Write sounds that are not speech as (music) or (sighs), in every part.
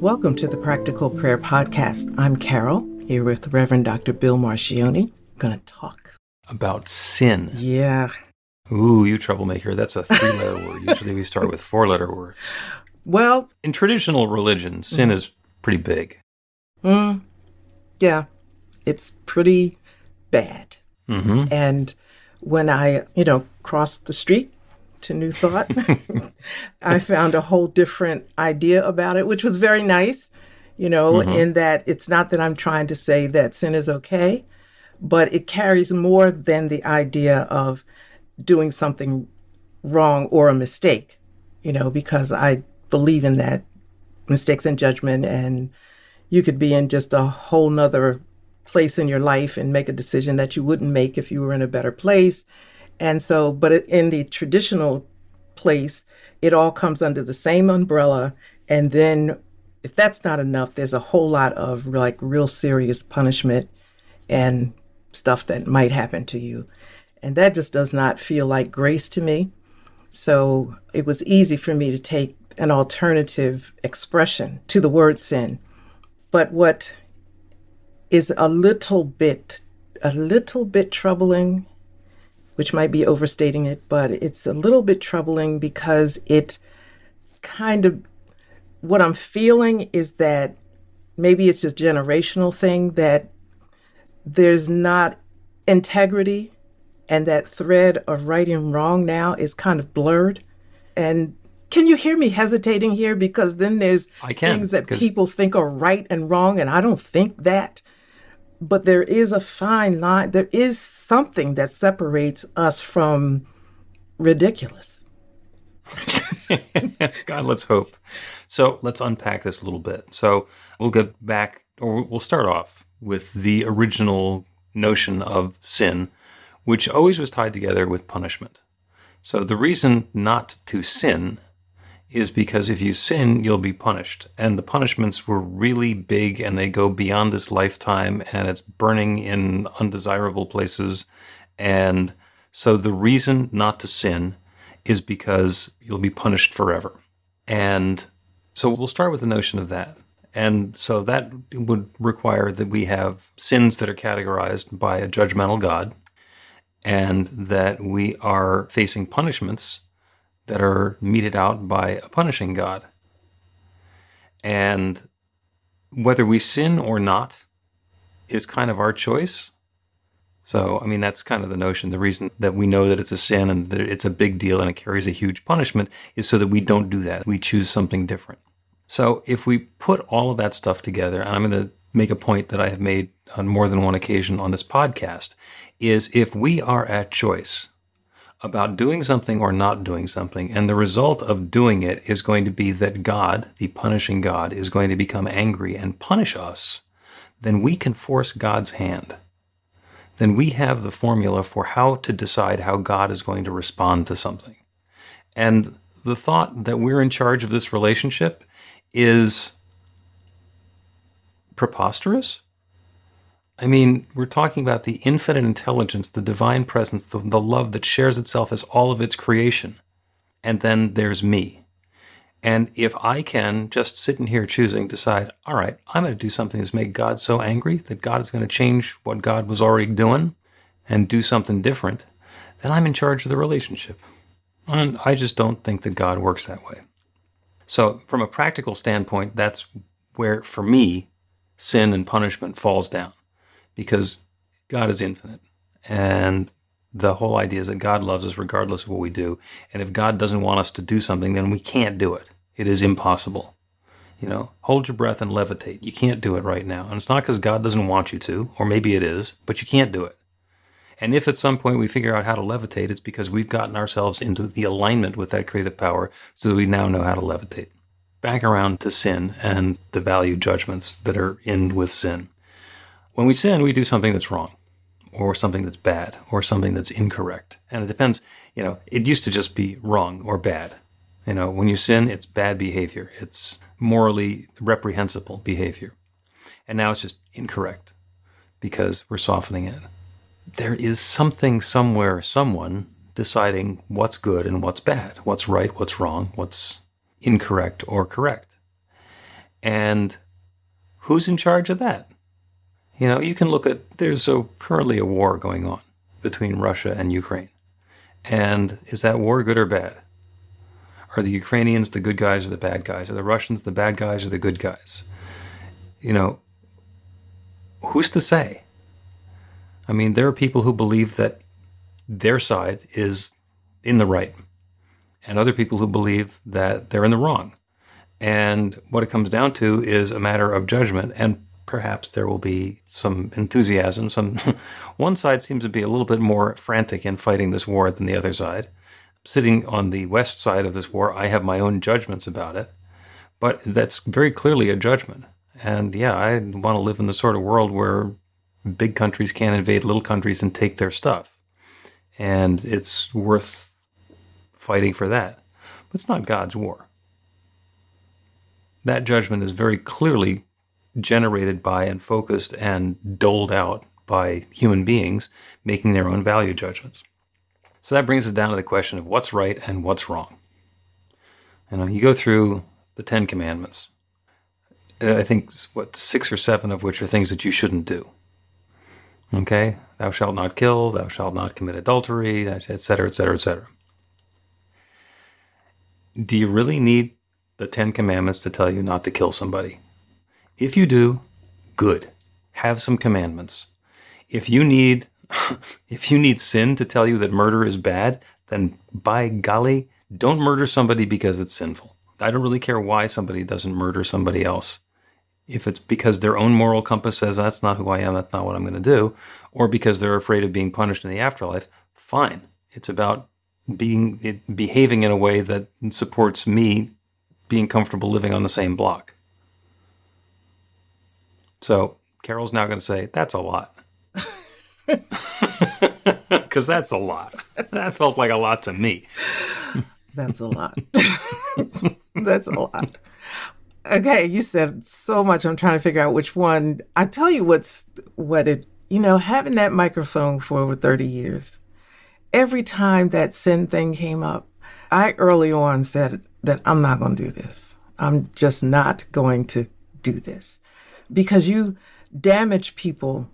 Welcome to the Practical Prayer Podcast. I'm Carol, here with Reverend Dr. Bill Marchiony. Going to talk About sin. Yeah. Ooh, you troublemaker. That's a three letter (laughs) word. Usually we start with four letter words. Well, In traditional religion, sin is pretty big. mm, yeah, it's pretty bad. hmm And when I, you know, crossed the street to New Thought, (laughs) I found a whole different idea about it, which was very nice, you know, mm-hmm. in that it's not that I'm trying to say that sin is okay, but it carries more than the idea of doing something wrong or a mistake, you know, because I believe in that mistakes and judgment and you could be in just a whole nother place in your life and make a decision that you wouldn't make if you were in a better place. And so, but in the traditional place, it all comes under the same umbrella. And then if that's not enough, there's a whole lot of like real serious punishment and stuff that might happen to you. And that just does not feel like grace to me. So it was easy for me to take an alternative expression to the word sin. But what is a little bit, a little bit troubling, which might be overstating it, but it's a little bit troubling because it kind of, what I'm feeling is that maybe it's a generational thing that there's not integrity and that thread of right and wrong now is kind of blurred. And can you hear me hesitating here? Because then there's I can, things that people think are right and wrong, and I don't think that. But there is a fine line. There is something that separates us from ridiculous. (laughs) God, let's hope. So let's unpack this a little bit. So we'll get back, or we'll start off with the original notion of sin, which always was tied together with punishment. So the reason not to sin is because if you sin, you'll be punished. And the punishments were really big and they go beyond this lifetime and it's burning in undesirable places. And so the reason not to sin is because you'll be punished forever. And so we'll start with the notion of that. And so that would require that we have sins that are categorized by a judgmental God and that we are facing punishments that are meted out by a punishing God. And whether we sin or not is kind of our choice. So, I mean, that's kind of the notion. The reason that we know that it's a sin and that it's a big deal and it carries a huge punishment is so that we don't do that. We choose something different. So, if we put all of that stuff together, and I'm going to make a point that I have made on more than one occasion on this podcast, is if we are at choice about doing something or not doing something, and the result of doing it is going to be that God, the punishing God, is going to become angry and punish us, then we can force God's hand. Then we have the formula for how to decide how God is going to respond to something. And the thought that we're in charge of this relationship is preposterous. I mean, we're talking about the infinite intelligence, the divine presence, the, the love that shares itself as all of its creation. And then there's me. And if I can just sit in here choosing, decide, all right, I'm going to do something that's made God so angry that God is going to change what God was already doing and do something different, then I'm in charge of the relationship. And I just don't think that God works that way. So, from a practical standpoint, that's where, for me, sin and punishment falls down because God is infinite. And the whole idea is that God loves us regardless of what we do. And if God doesn't want us to do something, then we can't do it. It is impossible. You know, hold your breath and levitate. You can't do it right now. And it's not because God doesn't want you to, or maybe it is, but you can't do it. And if at some point we figure out how to levitate, it's because we've gotten ourselves into the alignment with that creative power so that we now know how to levitate. Back around to sin and the value judgments that are in with sin. When we sin, we do something that's wrong, or something that's bad, or something that's incorrect. And it depends, you know, it used to just be wrong or bad. You know, when you sin, it's bad behavior, it's morally reprehensible behavior. And now it's just incorrect because we're softening it there is something somewhere, someone deciding what's good and what's bad, what's right, what's wrong, what's incorrect or correct. And who's in charge of that? You know, you can look at there's a, currently a war going on between Russia and Ukraine. And is that war good or bad? Are the Ukrainians the good guys or the bad guys? Are the Russians the bad guys or the good guys? You know, who's to say? I mean, there are people who believe that their side is in the right, and other people who believe that they're in the wrong. And what it comes down to is a matter of judgment, and perhaps there will be some enthusiasm. Some (laughs) one side seems to be a little bit more frantic in fighting this war than the other side. Sitting on the west side of this war, I have my own judgments about it, but that's very clearly a judgment. And yeah, I want to live in the sort of world where big countries can't invade little countries and take their stuff. And it's worth fighting for that. But it's not God's war. That judgment is very clearly generated by and focused and doled out by human beings making their own value judgments. So that brings us down to the question of what's right and what's wrong. And you go through the Ten Commandments. I think what six or seven of which are things that you shouldn't do. Okay? Thou shalt not kill, thou shalt not commit adultery, etc., etc., etc. Do you really need the Ten Commandments to tell you not to kill somebody? If you do, good. Have some commandments. If you need (laughs) if you need sin to tell you that murder is bad, then by golly, don't murder somebody because it's sinful. I don't really care why somebody doesn't murder somebody else if it's because their own moral compass says that's not who I am, that's not what I'm going to do, or because they're afraid of being punished in the afterlife, fine. It's about being it, behaving in a way that supports me being comfortable living on the same block. So Carol's now going to say that's a lot. (laughs) Because that's a lot. That felt like a lot to me. That's a lot. (laughs) that's a lot. Okay, you said so much. I'm trying to figure out which one. I tell you what's what it. You know, having that microphone for over 30 years, every time that sin thing came up, I early on said that I'm not going to do this. I'm just not going to do this because you damage people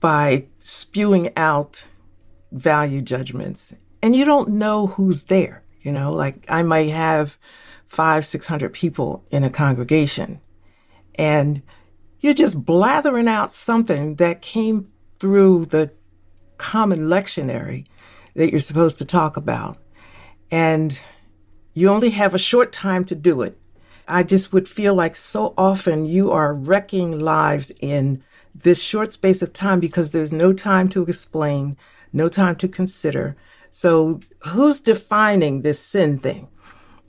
by spewing out value judgments and you don't know who's there. You know, like I might have five, 600 people in a congregation. And you're just blathering out something that came through the common lectionary that you're supposed to talk about. And you only have a short time to do it. I just would feel like so often you are wrecking lives in this short space of time because there's no time to explain, no time to consider. So, who's defining this sin thing?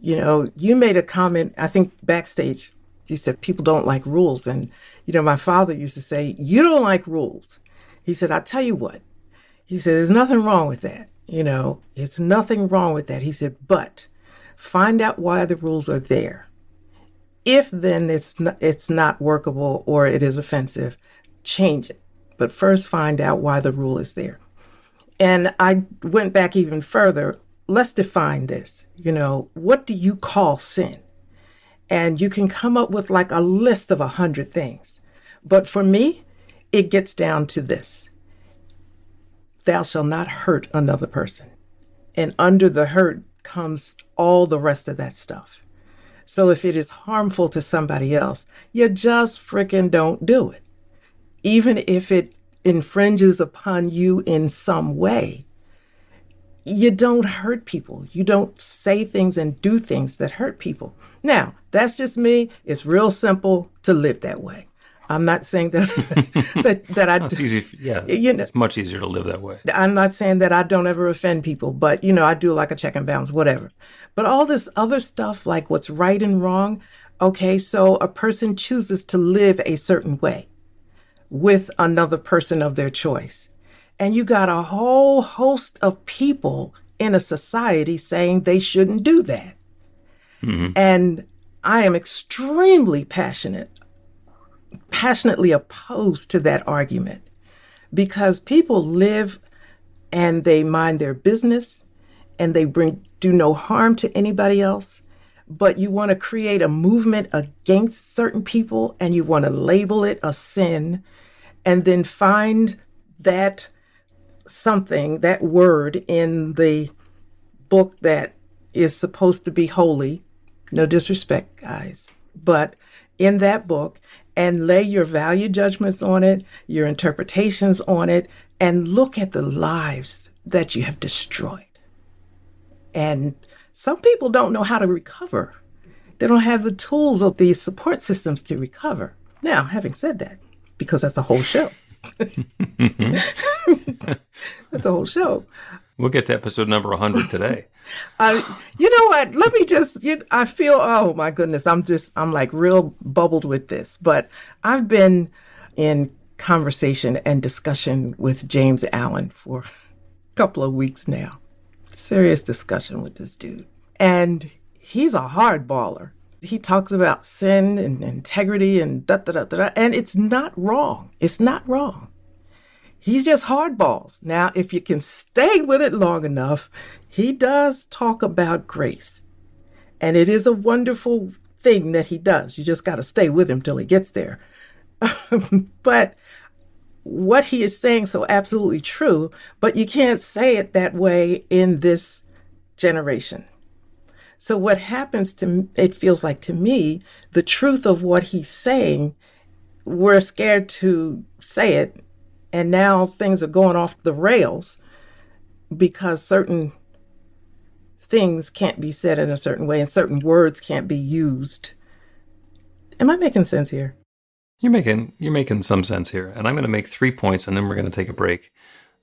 you know, you made a comment, I think backstage, you said people don't like rules. And, you know, my father used to say, You don't like rules. He said, I'll tell you what. He said, There's nothing wrong with that. You know, it's nothing wrong with that. He said, But find out why the rules are there. If then it's not, it's not workable or it is offensive, change it. But first find out why the rule is there. And I went back even further let's define this. You know, what do you call sin? And you can come up with like a list of a hundred things. But for me, it gets down to this Thou shalt not hurt another person. And under the hurt comes all the rest of that stuff. So if it is harmful to somebody else, you just fricking don't do it. Even if it infringes upon you in some way, you don't hurt people. You don't say things and do things that hurt people. Now, that's just me. It's real simple to live that way. I'm not saying that (laughs) that, that I. It's easy. Yeah, you know, it's much easier to live that way. I'm not saying that I don't ever offend people, but you know, I do like a check and balance, whatever. But all this other stuff, like what's right and wrong, okay, so a person chooses to live a certain way with another person of their choice, and you got a whole host of people in a society saying they shouldn't do that, mm-hmm. and I am extremely passionate passionately opposed to that argument because people live and they mind their business and they bring do no harm to anybody else but you want to create a movement against certain people and you want to label it a sin and then find that something that word in the book that is supposed to be holy no disrespect guys but in that book and lay your value judgments on it, your interpretations on it, and look at the lives that you have destroyed. And some people don't know how to recover. They don't have the tools or the support systems to recover. Now, having said that, because that's a whole show. (laughs) (laughs) that's a whole show. We'll get to episode number 100 today. You know what? Let me just, you, I feel, oh my goodness, I'm just, I'm like real bubbled with this. But I've been in conversation and discussion with James Allen for a couple of weeks now. Serious discussion with this dude. And he's a hard baller. He talks about sin and integrity and da da da da, and it's not wrong. It's not wrong. He's just hardballs. Now, if you can stay with it long enough, he does talk about grace. And it is a wonderful thing that he does. You just got to stay with him till he gets there. (laughs) but what he is saying so absolutely true, but you can't say it that way in this generation. So what happens to it feels like to me, the truth of what he's saying, we're scared to say it and now things are going off the rails because certain things can't be said in a certain way and certain words can't be used. Am I making sense here? You're making you're making some sense here. And I'm going to make 3 points and then we're going to take a break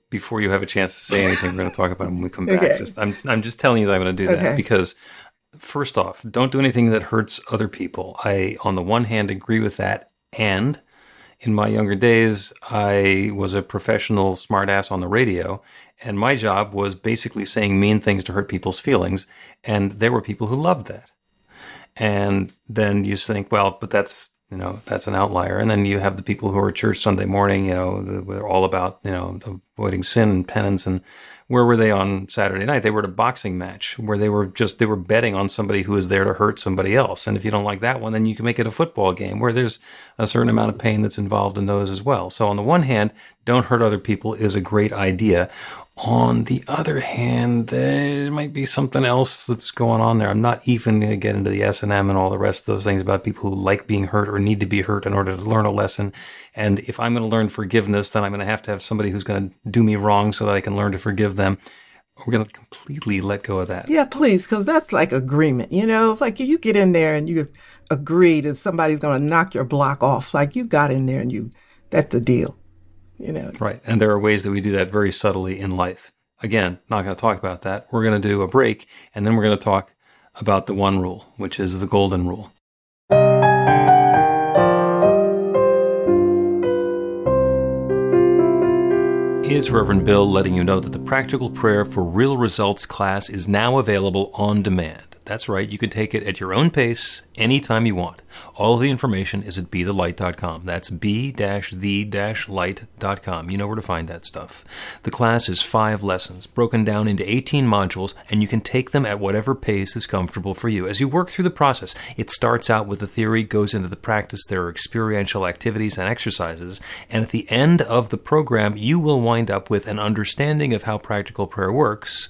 before you have a chance to say anything we're going to talk about when we come back. (laughs) Okay. Just I'm I'm just telling you that I'm going to do that okay. because first off, don't do anything that hurts other people. I on the one hand agree with that and in my younger days, I was a professional smartass on the radio, and my job was basically saying mean things to hurt people's feelings. And there were people who loved that. And then you think, well, but that's you know that's an outlier. And then you have the people who are church Sunday morning, you know, they're all about you know avoiding sin and penance and where were they on Saturday night? They were at a boxing match where they were just they were betting on somebody who was there to hurt somebody else. And if you don't like that one, then you can make it a football game where there's a certain amount of pain that's involved in those as well. So on the one hand, don't hurt other people is a great idea. On the other hand, there might be something else that's going on there. I'm not even going to get into the S and M and all the rest of those things about people who like being hurt or need to be hurt in order to learn a lesson. And if I'm going to learn forgiveness, then I'm going to have to have somebody who's going to do me wrong so that I can learn to forgive them. We're going to completely let go of that. Yeah, please, because that's like agreement. You know, like you get in there and you agree that somebody's going to knock your block off. Like you got in there and you, that's the deal you know. Right. And there are ways that we do that very subtly in life. Again, not going to talk about that. We're going to do a break and then we're going to talk about the one rule, which is the golden rule. is Reverend Bill letting you know that the Practical Prayer for Real Results class is now available on demand. That's right, you can take it at your own pace anytime you want. All of the information is at be-the-light.com. That's be-the-light.com. You know where to find that stuff. The class is five lessons, broken down into 18 modules, and you can take them at whatever pace is comfortable for you. As you work through the process, it starts out with the theory, goes into the practice, there are experiential activities and exercises, and at the end of the program, you will wind up with an understanding of how practical prayer works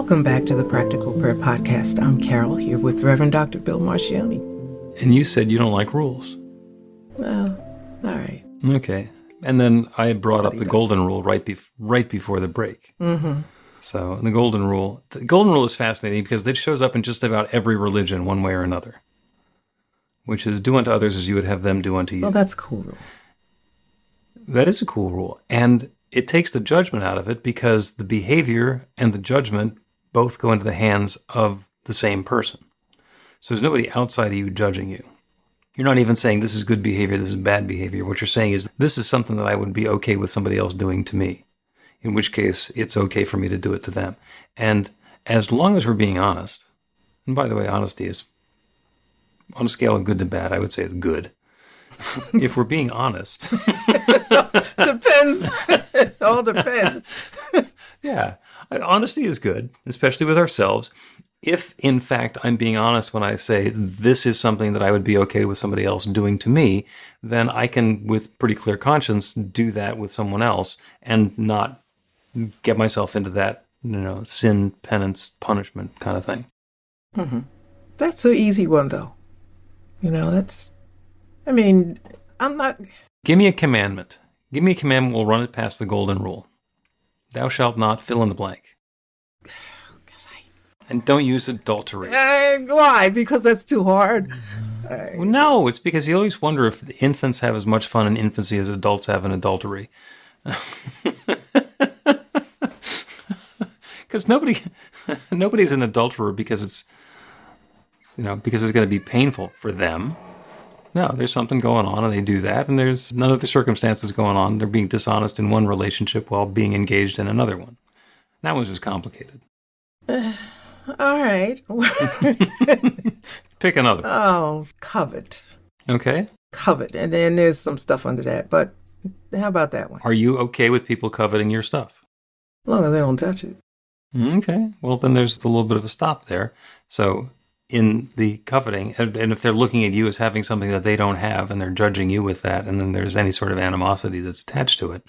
Welcome back to the Practical Prayer Podcast. I'm Carol here with Reverend Dr. Bill Marchiony. And you said you don't like rules. Well, all right. Okay. And then I brought up the golden rule right bef- right before the break. Mm-hmm. So the golden rule, the golden rule is fascinating because it shows up in just about every religion, one way or another. Which is do unto others as you would have them do unto you. Well, that's a cool rule. That is a cool rule, and it takes the judgment out of it because the behavior and the judgment both go into the hands of the same person. So there's nobody outside of you judging you. You're not even saying this is good behavior, this is bad behavior. What you're saying is this is something that I would be okay with somebody else doing to me, in which case it's okay for me to do it to them. And as long as we're being honest, and by the way, honesty is on a scale of good to bad, I would say it's good. (laughs) if we're being honest, (laughs) depends. (laughs) it all depends. yeah, honesty is good, especially with ourselves. If, in fact, I'm being honest when I say this is something that I would be okay with somebody else doing to me, then I can, with pretty clear conscience, do that with someone else and not get myself into that, you know, sin, penance, punishment kind of thing. Mm-hmm. That's an easy one, though. You know, that's, I mean, I'm not. Give me a commandment. Give me a commandment, we'll run it past the golden rule. Thou shalt not fill in the blank. And don't use adultery. Uh, why? Because that's too hard. Well, no, it's because you always wonder if the infants have as much fun in infancy as adults have in adultery. (laughs) Because nobody, (laughs) nobody's an adulterer because it's, you know, because it's going to be painful for them. No, there's something going on and they do that, and there's none of the circumstances going on. They're being dishonest in one relationship while being engaged in another one. That one's just complicated. Uh, (sighs) all right. (laughs) Pick another. Oh, covet. Okay. Covet. And then there's some stuff under that. But how about that one? Are you okay with people coveting your stuff? As long as they don't touch it. Okay. Well, then there's a little bit of a stop there. So in the coveting, and, and if they're looking at you as having something that they don't have and they're judging you with that, and then there's any sort of animosity that's attached to it,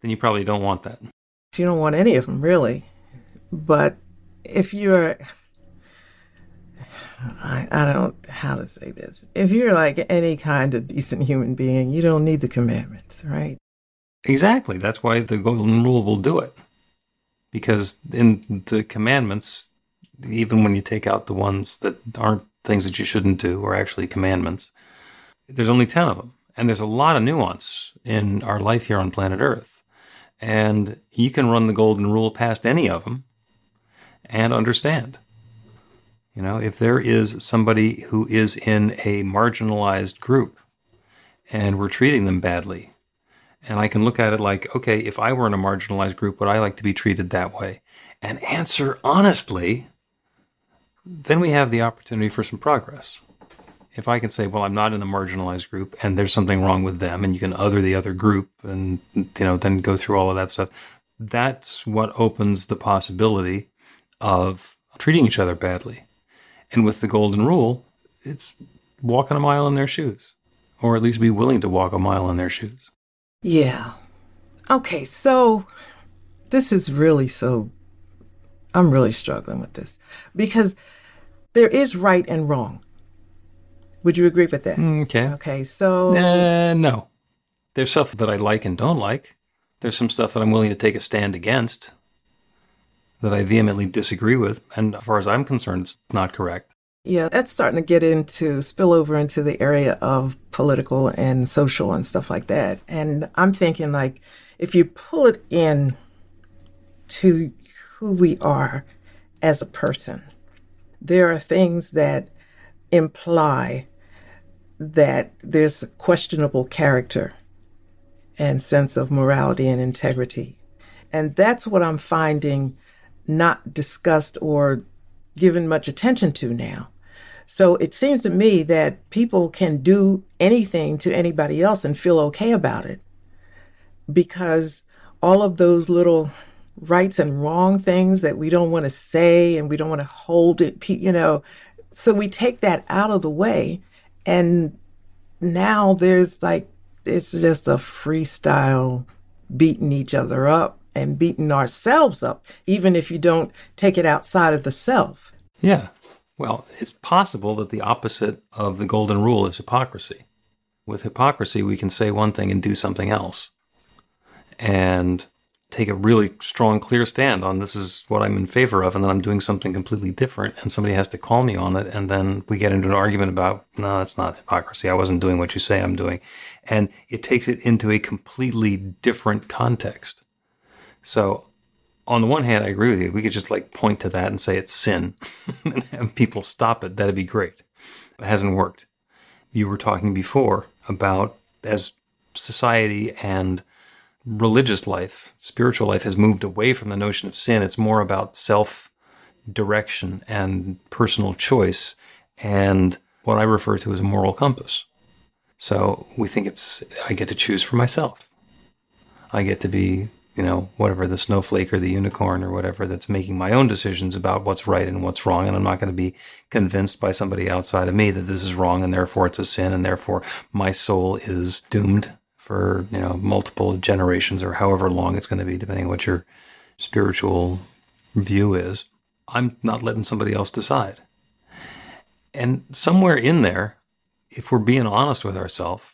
then you probably don't want that. You don't want any of them, really. But if you're, I, I don't know how to say this. If you're like any kind of decent human being, you don't need the commandments, right? Exactly. That's why the golden rule will do it. Because in the commandments, even when you take out the ones that aren't things that you shouldn't do or actually commandments, there's only 10 of them. And there's a lot of nuance in our life here on planet Earth. And you can run the golden rule past any of them and understand. You know, if there is somebody who is in a marginalized group and we're treating them badly, and I can look at it like, okay, if I were in a marginalized group, would I like to be treated that way? And answer honestly, then we have the opportunity for some progress. If I can say, well, I'm not in the marginalized group and there's something wrong with them, and you can other the other group and, you know, then go through all of that stuff, that's what opens the possibility of treating each other badly. And with the golden rule, it's walking a mile in their shoes, or at least be willing to walk a mile in their shoes. Yeah. Okay, so this is really so. I'm really struggling with this because there is right and wrong. Would you agree with that? Okay. Okay, so. Uh, no. There's stuff that I like and don't like. There's some stuff that I'm willing to take a stand against. that I vehemently disagree with. And as far as I'm concerned, it's not correct. Yeah, that's starting to get into spill over into the area of political and social and stuff like that. And I'm thinking like if you pull it in to who we are as a person, there are things that imply that there's a questionable character and sense of morality and integrity. And that's what I'm finding not discussed or given much attention to now. So it seems to me that people can do anything to anybody else and feel okay about it because all of those little rights and wrong things that we don't want to say and we don't want to hold it, you know. So we take that out of the way. And now there's like, it's just a freestyle beating each other up and beating ourselves up, even if you don't take it outside of the self. Yeah. Well, it's possible that the opposite of the golden rule is hypocrisy. With hypocrisy, we can say one thing and do something else. And take a really strong, clear stand on this is what I'm in favor of, and then I'm doing something completely different, and somebody has to call me on it, and then we get into an argument about, no, that's not hypocrisy. I wasn't doing what you say I'm doing. And it takes it into a completely different context. So on the one hand, I agree with you. We could just like point to that and say it's sin (laughs) and have people stop it. That'd be great. It hasn't worked. You were talking before about as society and religious life, spiritual life has moved away from the notion of sin. It's more about self direction and personal choice and what I refer to as a moral compass. So we think it's, I get to choose for myself. I get to be you know, whatever the snowflake or the unicorn or whatever that's making my own decisions about what's right and what's wrong. And I'm not going to be convinced by somebody outside of me that this is wrong and therefore it's a sin and therefore my soul is doomed for, you know, multiple generations or however long it's going to be, depending on what your spiritual view is. I'm not letting somebody else decide. And somewhere in there, if we're being honest with ourselves,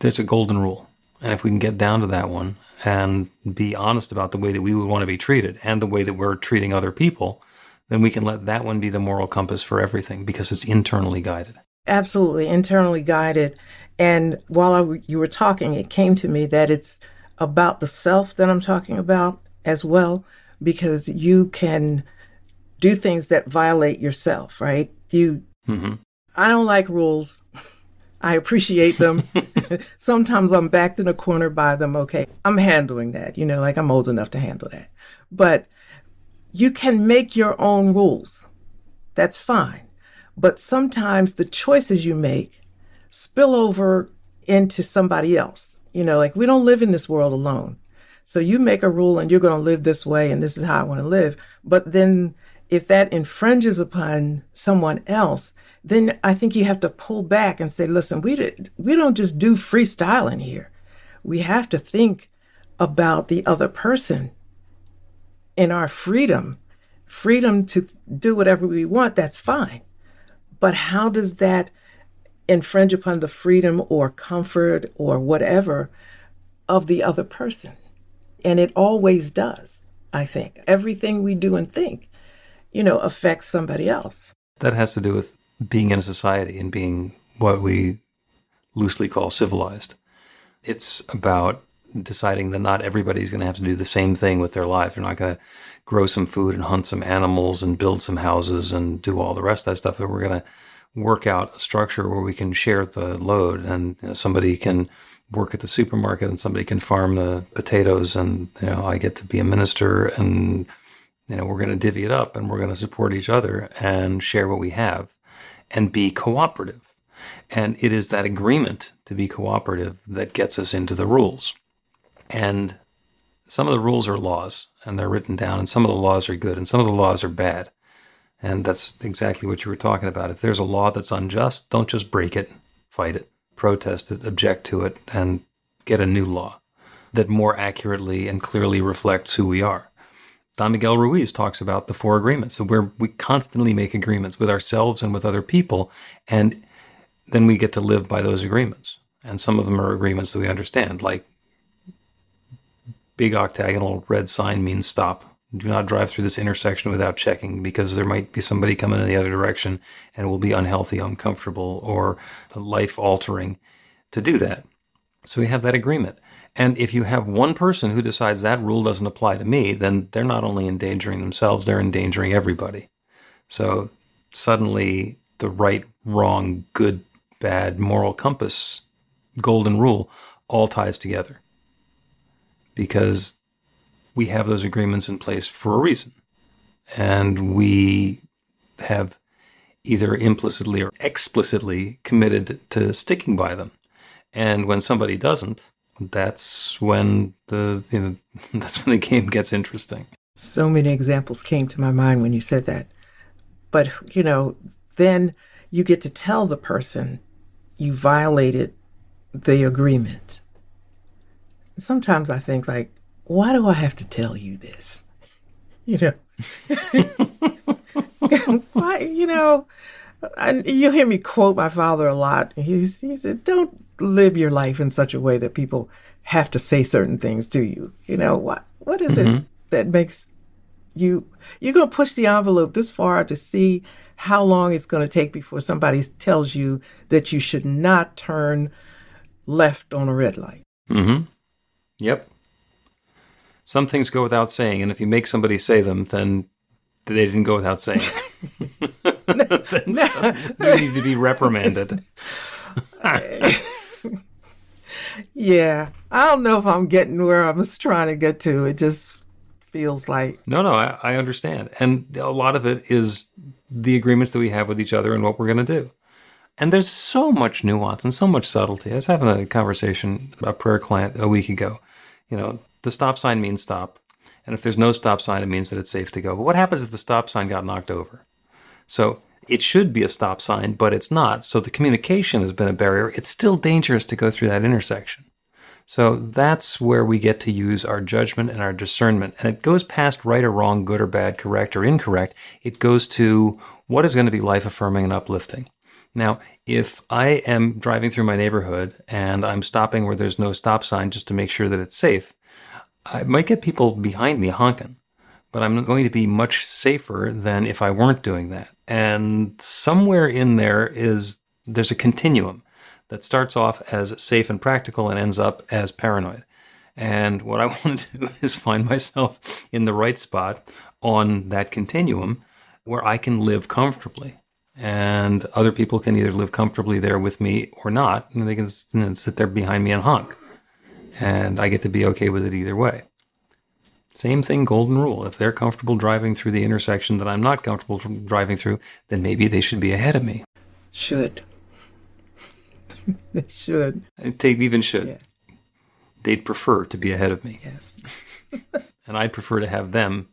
there's a golden rule. And if we can get down to that one and be honest about the way that we would want to be treated and the way that we're treating other people, then we can let that one be the moral compass for everything because it's internally guided. Absolutely, internally guided. And while I, you were talking, it came to me that it's about the self that I'm talking about as well, because you can do things that violate yourself, right? You, mm-hmm. I don't like rules. (laughs) I appreciate them. (laughs) Sometimes I'm backed in a corner by them. Okay, I'm handling that. You know, like I'm old enough to handle that. But you can make your own rules. That's fine. But sometimes the choices you make spill over into somebody else. You know, like we don't live in this world alone. So you make a rule and you're going to live this way and this is how I want to live. But then if that infringes upon someone else, then I think you have to pull back and say, listen, we, did, we don't just do freestyling here. We have to think about the other person in our freedom. Freedom to do whatever we want, that's fine. But how does that infringe upon the freedom or comfort or whatever of the other person? And it always does, I think. Everything we do and think, you know, affects somebody else. That has to do with being in a society and being what we loosely call civilized. It's about deciding that not everybody's going to have to do the same thing with their life. You're not going to grow some food and hunt some animals and build some houses and do all the rest of that stuff. But we're going to work out a structure where we can share the load and you know, somebody can work at the supermarket and somebody can farm the potatoes and you know I get to be a minister and you know we're going to divvy it up and we're going to support each other and share what we have and be cooperative. And it is that agreement to be cooperative that gets us into the rules. And some of the rules are laws and they're written down, and some of the laws are good and some of the laws are bad. And that's exactly what you were talking about. If there's a law that's unjust, don't just break it, fight it, protest it, object to it, and get a new law that more accurately and clearly reflects who we are. Don Miguel Ruiz talks about the four agreements, so where we constantly make agreements with ourselves and with other people, and then we get to live by those agreements. And some of them are agreements that we understand, like big octagonal red sign means stop. Do not drive through this intersection without checking because there might be somebody coming in the other direction and it will be unhealthy, uncomfortable, or life altering to do that. So we have that agreement. And if you have one person who decides that rule doesn't apply to me, then they're not only endangering themselves, they're endangering everybody. So suddenly the right, wrong, good, bad, moral compass, golden rule all ties together. Because we have those agreements in place for a reason. And we have either implicitly or explicitly committed to sticking by them. And when somebody doesn't, that's when the you know (laughs) that's when the game gets interesting. So many examples came to my mind when you said that. But you know, then you get to tell the person you violated the agreement. Sometimes I think like, why do I have to tell you this? You know. (laughs) why you know and you hear me quote my father a lot. He's, he said, don't live your life in such a way that people have to say certain things to you. You know, what what is mm-hmm. it that makes you you're going to push the envelope this far to see how long it's going to take before somebody tells you that you should not turn left on a red light. Mm-hmm. Yep. Some things go without saying, and if you make somebody say them, then they didn't go without saying. (laughs) then so you need to be reprimanded. yeah, I don't know if I'm getting where I was trying to get to. It just feels like. No, no, I, I understand. And a lot of it is the agreements that we have with each other and what we're going to do. And there's so much nuance and so much subtlety. I was having a conversation, a prayer client a week ago. You know, the stop sign means stop. And if there's no stop sign, it means that it's safe to go. But what happens if the stop sign got knocked over? So it should be a stop sign, but it's not. So the communication has been a barrier. It's still dangerous to go through that intersection. So that's where we get to use our judgment and our discernment. And it goes past right or wrong, good or bad, correct or incorrect. It goes to what is going to be life affirming and uplifting. Now, if I am driving through my neighborhood and I'm stopping where there's no stop sign just to make sure that it's safe, I might get people behind me honking, but I'm going to be much safer than if I weren't doing that. And somewhere in there is there's a continuum that starts off as safe and practical and ends up as paranoid. And what I (laughs) want to do is find myself in the right spot on that continuum where I can live comfortably. And other people can either live comfortably there with me or not, and they can sit there behind me and honk. And I get to be okay with it either way. Same thing, golden rule. If they're comfortable driving through the intersection that I'm not comfortable driving through, then maybe they should be ahead of me. Should. they (laughs) should. They even should. Yeah. They'd prefer to be ahead of me. Yes. (laughs) and I'd prefer to have them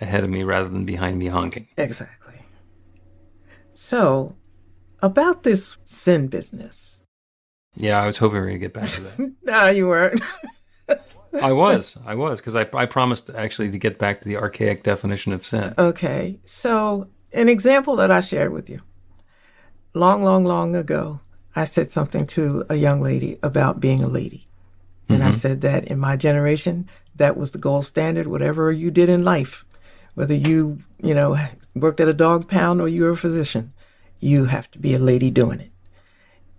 ahead of me rather than behind me honking. Exactly. So, about this sin business. Yeah, I was hoping we were going to get back to that. (laughs) no, you weren't. (laughs) I was. I was because I, I promised actually to get back to the archaic definition of sin. Okay. So, an example that I shared with you. Long, long, long ago, I said something to a young lady about being a lady. And mm-hmm. I said that in my generation, that was the gold standard, whatever you did in life, whether you, you know, worked at a dog pound or you were a physician, you have to be a lady doing it.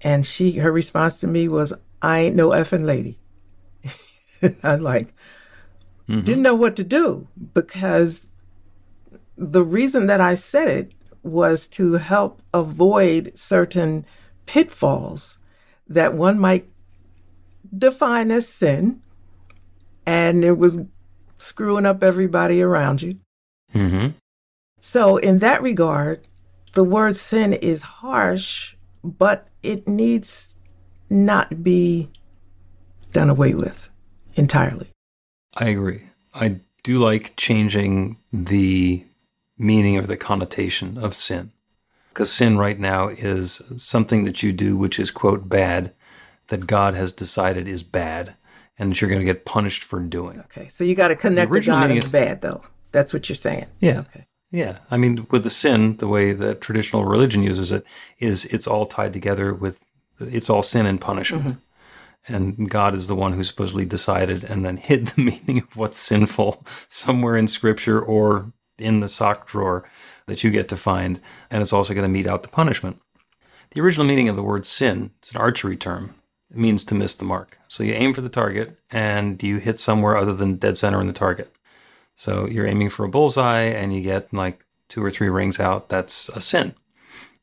And she, her response to me was, I ain't no effing lady. (laughs) I like mm-hmm. didn't know what to do because the reason that I said it was to help avoid certain pitfalls that one might define as sin, and it was screwing up everybody around you. Mm-hmm. So, in that regard, the word sin is harsh, but it needs not be done away with entirely. I agree. I do like changing the meaning or the connotation of sin. Because sin right now is something that you do which is, quote, bad, that God has decided is bad, and that you're going to get punished for doing. Okay, so you got to connect the, the God and the bad, though. That's what you're saying. Yeah. Okay. Yeah. I mean, with the sin, the way that traditional religion uses it is it's all tied together with, it's all sin and punishment. Mm-hmm. and God is the one who supposedly decided and then hid the (laughs) meaning of what's sinful somewhere in Scripture or in the sock drawer that you get to find, and it's also going to mete out the punishment. The original meaning of the word sin it's an archery term. It means to miss the mark. So you aim for the target and you hit somewhere other than dead center in the target. So you're aiming for a bullseye and you get like two or three rings out. That's a sin.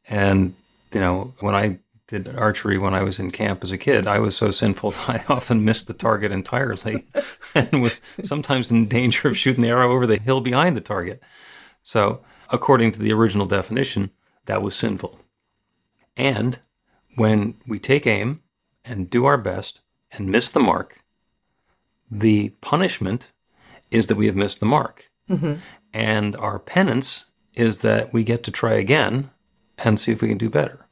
And, you know, when I did archery when I was in camp as a kid, I was so sinful (laughs) I often missed the target entirely (laughs) and was sometimes in danger of shooting the arrow over the hill behind the target. So, according to the original definition, that was sinful. And when we take aim and do our best and miss the mark, the punishment is that we have missed the mark. Mm-hmm. And our penance is that we get to try again and see if we can do better.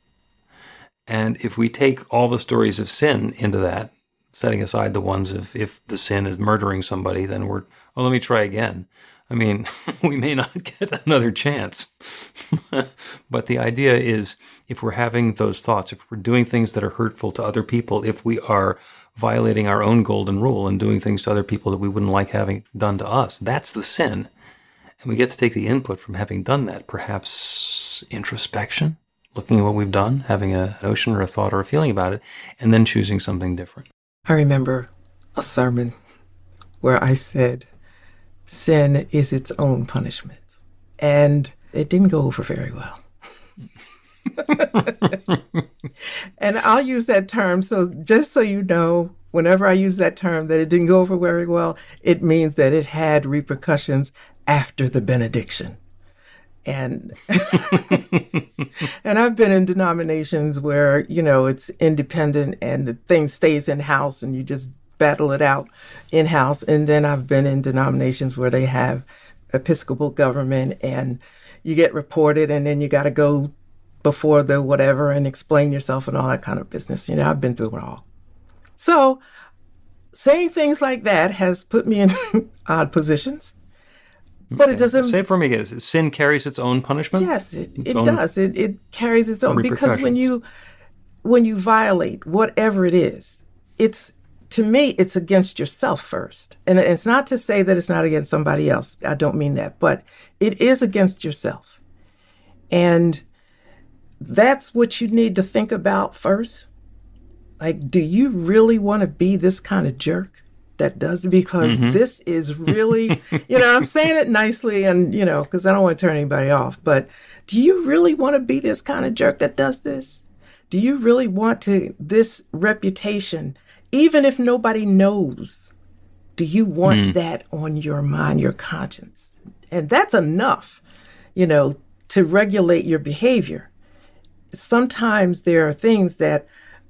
And if we take all the stories of sin into that, setting aside the ones of if the sin is murdering somebody, then we're, oh, let me try again. I mean, (laughs) we may not (laughs) get another chance. (laughs) but the idea is if we're having those thoughts, if we're doing things that are hurtful to other people, if we are violating our own golden rule and doing things to other people that we wouldn't like having done to us, that's the sin. And we get to take the input from having done that, perhaps introspection, looking at what we've done, having a notion or a thought or a feeling about it, and then choosing something different. I remember a sermon where I said, Sin is its own punishment. And it didn't go over very well. And I'll use that term. So, just so you know, whenever I use that term that it didn't go over very well, it means that it had repercussions after the benediction and (laughs) and I've been in denominations where you know it's independent and the thing stays in house and you just battle it out in house and then I've been in denominations where they have episcopal government and you get reported and then you got to go before the whatever and explain yourself and all that kind of business you know I've been through it all so saying things like that has put me in (laughs) odd positions but it doesn't. Say it for me again. Sin carries its own punishment. Yes, it, it does. It it carries its own because when you when you violate whatever it is, it's to me it's against yourself first, and it's not to say that it's not against somebody else. I don't mean that, but it is against yourself, and that's what you need to think about first. Like, do you really want to be this kind of jerk? that does because mm-hmm. this is really, (laughs) you know, I'm saying it nicely and, you know, because I don't want to turn anybody off, but do you really want to be this kind of jerk that does this? Do you really want to, this reputation, even if nobody knows, do you want mm. that on your mind, your conscience? And that's enough, you know, to regulate your behavior. Sometimes there are things that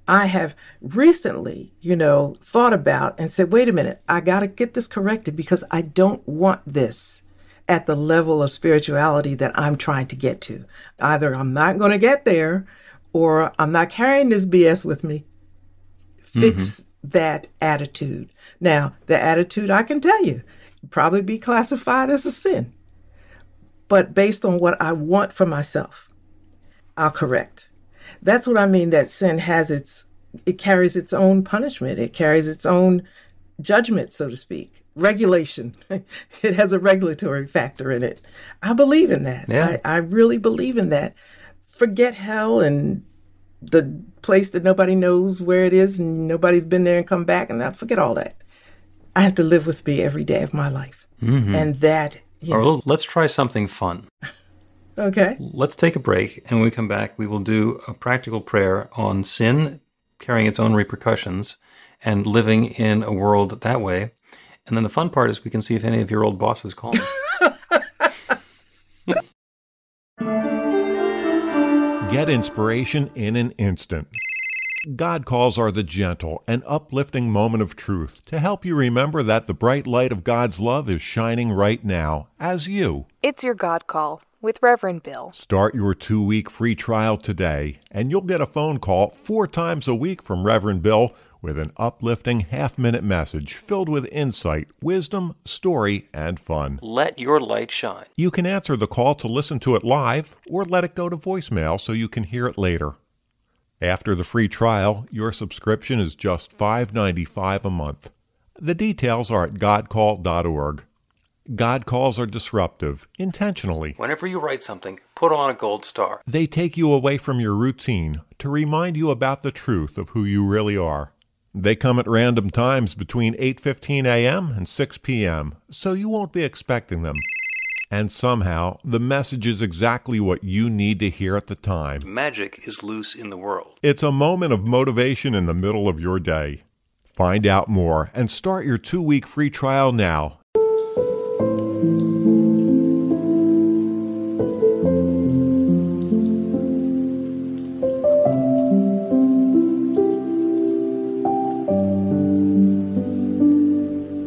I have recently, you know, thought about and said, wait a minute, I got to get this corrected because I don't want this at the level of spirituality that I'm trying to get to. Either I'm not going to get there or I'm not carrying this BS with me. Fix mm-hmm. that attitude. Now, the attitude I can tell you probably be classified as a sin. But based on what I want for myself, I'll correct. That's what I mean that sin has its, it carries its own punishment, it carries its own judgment, so to speak. Regulation. (laughs) it has a regulatory factor in it. I believe in that. Yeah. I, I really believe in that. Forget hell and the place that nobody knows where it is and nobody's been there and come back and I forget all that. I have to live with me every day of my life. Mm-hmm. And that. You know, let's try something fun. (laughs) Okay. Let's take a break, and when we come back, we will do a practical prayer on sin carrying its own repercussions and living in a world that way. And then the fun part is we can see if any of your old bosses call. (laughs) Get inspiration in an instant. God calls are the gentle and uplifting moment of truth to help you remember that the bright light of God's love is shining right now as you. It's your God call with Reverend Bill. Start your two week free trial today, and you'll get a phone call four times a week from Reverend Bill with an uplifting half minute message filled with insight, wisdom, story, and fun. Let your light shine. You can answer the call to listen to it live or let it go to voicemail so you can hear it later. After the free trial, your subscription is just $5.95 a month. The details are at godcall.org. God calls are disruptive, intentionally. Whenever you write something, put on a gold star. They take you away from your routine to remind you about the truth of who you really are. They come at random times between 8:15 a.m. and 6 p.m., so you won't be expecting them. And somehow, the message is exactly what you need to hear at the time. Magic is loose in the world. It's a moment of motivation in the middle of your day. Find out more and start your 2-week free trial now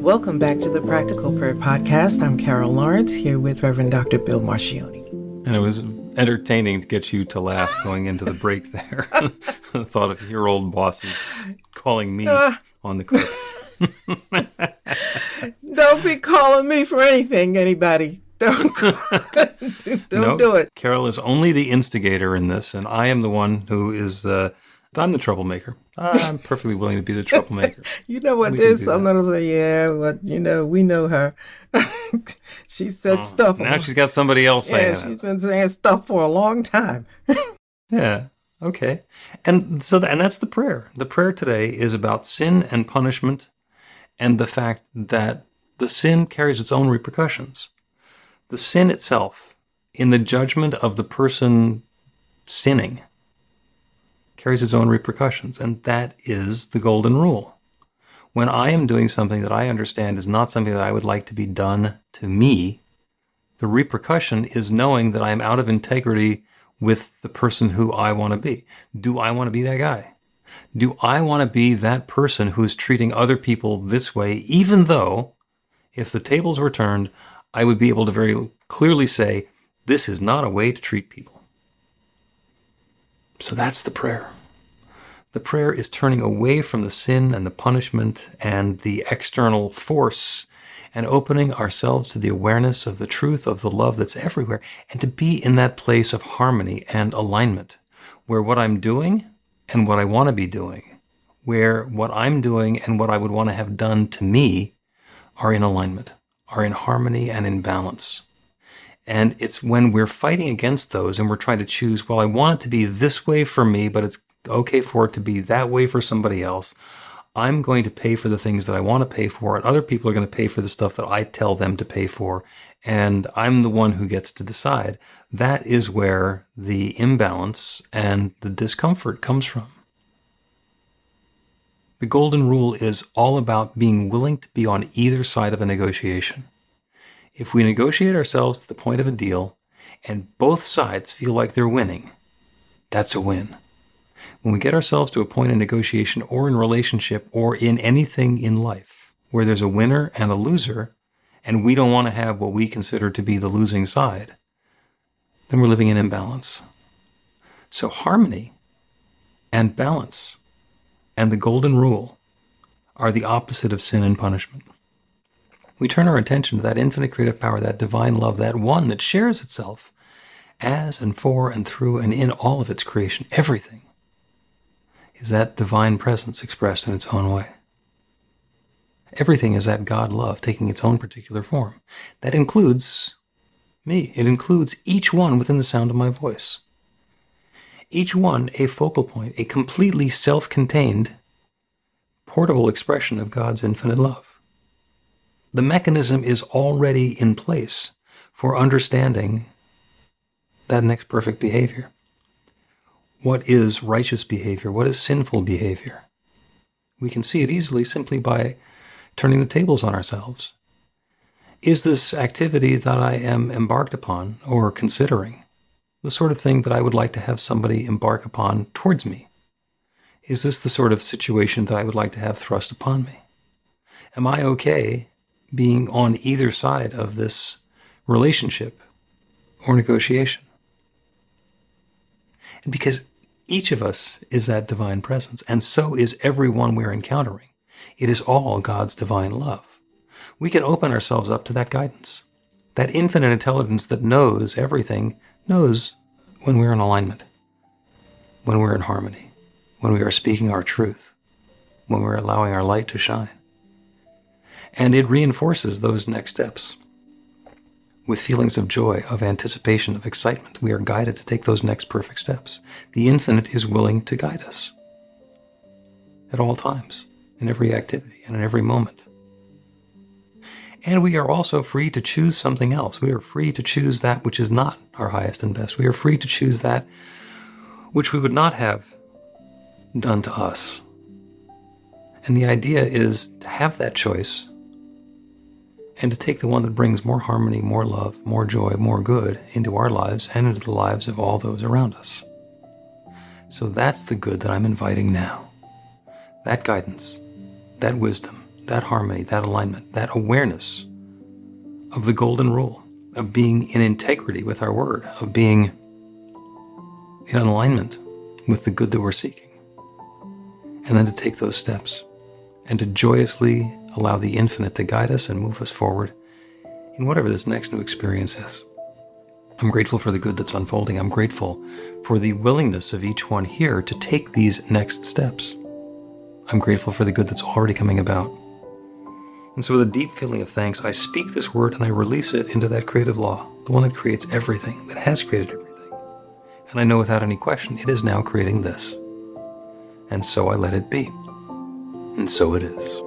Welcome back to the Practical Prayer Podcast. I'm Carol Lawrence here with Reverend Dr. Bill Marchiony. And it was entertaining to get you to laugh going into the break there. (laughs) the thought of your old bosses calling me uh, on the clip. (laughs) don't be calling me for anything, anybody. Don't, (laughs) don't no, do it. Carol is only the instigator in this, and I am the one who is the. I'm the troublemaker. I'm perfectly willing to be the troublemaker. (laughs) you know what? We There's some that'll say, "Yeah, but you know, we know her. (laughs) she said oh, stuff." Now she's got somebody else saying. Yeah, she's been saying stuff for a long time. (laughs) yeah. Okay. And so, and that's the prayer. The prayer today is about sin and punishment, and the fact that the sin carries its own repercussions. The sin itself, in the judgment of the person sinning, carries its own repercussions, and that is the golden rule. When I am doing something that I understand is not something that I would like to be done to me, the repercussion is knowing that I am out of integrity with the person who I want to be. Do I want to be that guy? Do I want to be that person who is treating other people this way, even though, if the tables were turned, I would be able to very clearly say, this is not a way to treat people. So that's the prayer. The prayer is turning away from the sin and the punishment and the external force and opening ourselves to the awareness of the truth of the love that's everywhere and to be in that place of harmony and alignment where what I'm doing and what I want to be doing, where what I'm doing and what I would want to have done to me are in alignment, are in harmony and in balance. And it's when we're fighting against those and we're trying to choose, well, I want it to be this way for me, but it's okay for it to be that way for somebody else. I'm going to pay for the things that I want to pay for, and other people are going to pay for the stuff that I tell them to pay for. And I'm the one who gets to decide. That is where the imbalance and the discomfort comes from. The golden rule is all about being willing to be on either side of a negotiation. If we negotiate ourselves to the point of a deal and both sides feel like they're winning, that's a win. When we get ourselves to a point in negotiation or in relationship or in anything in life where there's a winner and a loser, and we don't want to have what we consider to be the losing side, then we're living in imbalance. So, harmony and balance and the golden rule are the opposite of sin and punishment we turn our attention to that infinite creative power, that divine love, that one that shares itself as and for and through and in all of its creation, everything, is that divine presence expressed in its own way. Everything is that God love taking its own particular form. That includes me. It includes each one within the sound of my voice. Each one a focal point, a completely self contained, portable expression of God's infinite love the mechanism is already in place for understanding that next perfect behavior. What is righteous behavior? What is sinful behavior? We can see it easily simply by turning the tables on ourselves. Is this activity that I am embarked upon or considering the sort of thing that I would like to have somebody embark upon towards me? Is this the sort of situation that I would like to have thrust upon me? Am I okay being on either side of this relationship or negotiation. And because each of us is that divine presence, and so is everyone we're encountering. It is all God's divine love. We can open ourselves up to that guidance. That infinite intelligence that knows everything knows when we're in alignment, when we're in harmony, when we are speaking our truth, when we're allowing our light to shine. And it reinforces those next steps. With feelings of joy, of anticipation, of excitement, we are guided to take those next perfect steps. The infinite is willing to guide us at all times, in every activity, and in every moment. And we are also free to choose something else. We are free to choose that which is not our highest and best. We are free to choose that which we would not have done to us. And the idea is to have that choice and to take the one that brings more harmony, more love, more joy, more good into our lives and into the lives of all those around us. So that's the good that I'm inviting now. That guidance, that wisdom, that harmony, that alignment, that awareness of the golden rule, of being in integrity with our word, of being in alignment with the good that we're seeking. And then to take those steps and to joyously allow the infinite to guide us and move us forward in whatever this next new experience is. I'm grateful for the good that's unfolding. I'm grateful for the willingness of each one here to take these next steps. I'm grateful for the good that's already coming about. And so, with a deep feeling of thanks, I speak this word and I release it into that creative law, the one that creates everything, that has created everything. And I know without any question, it is now creating this. And so I let it be. And so it is.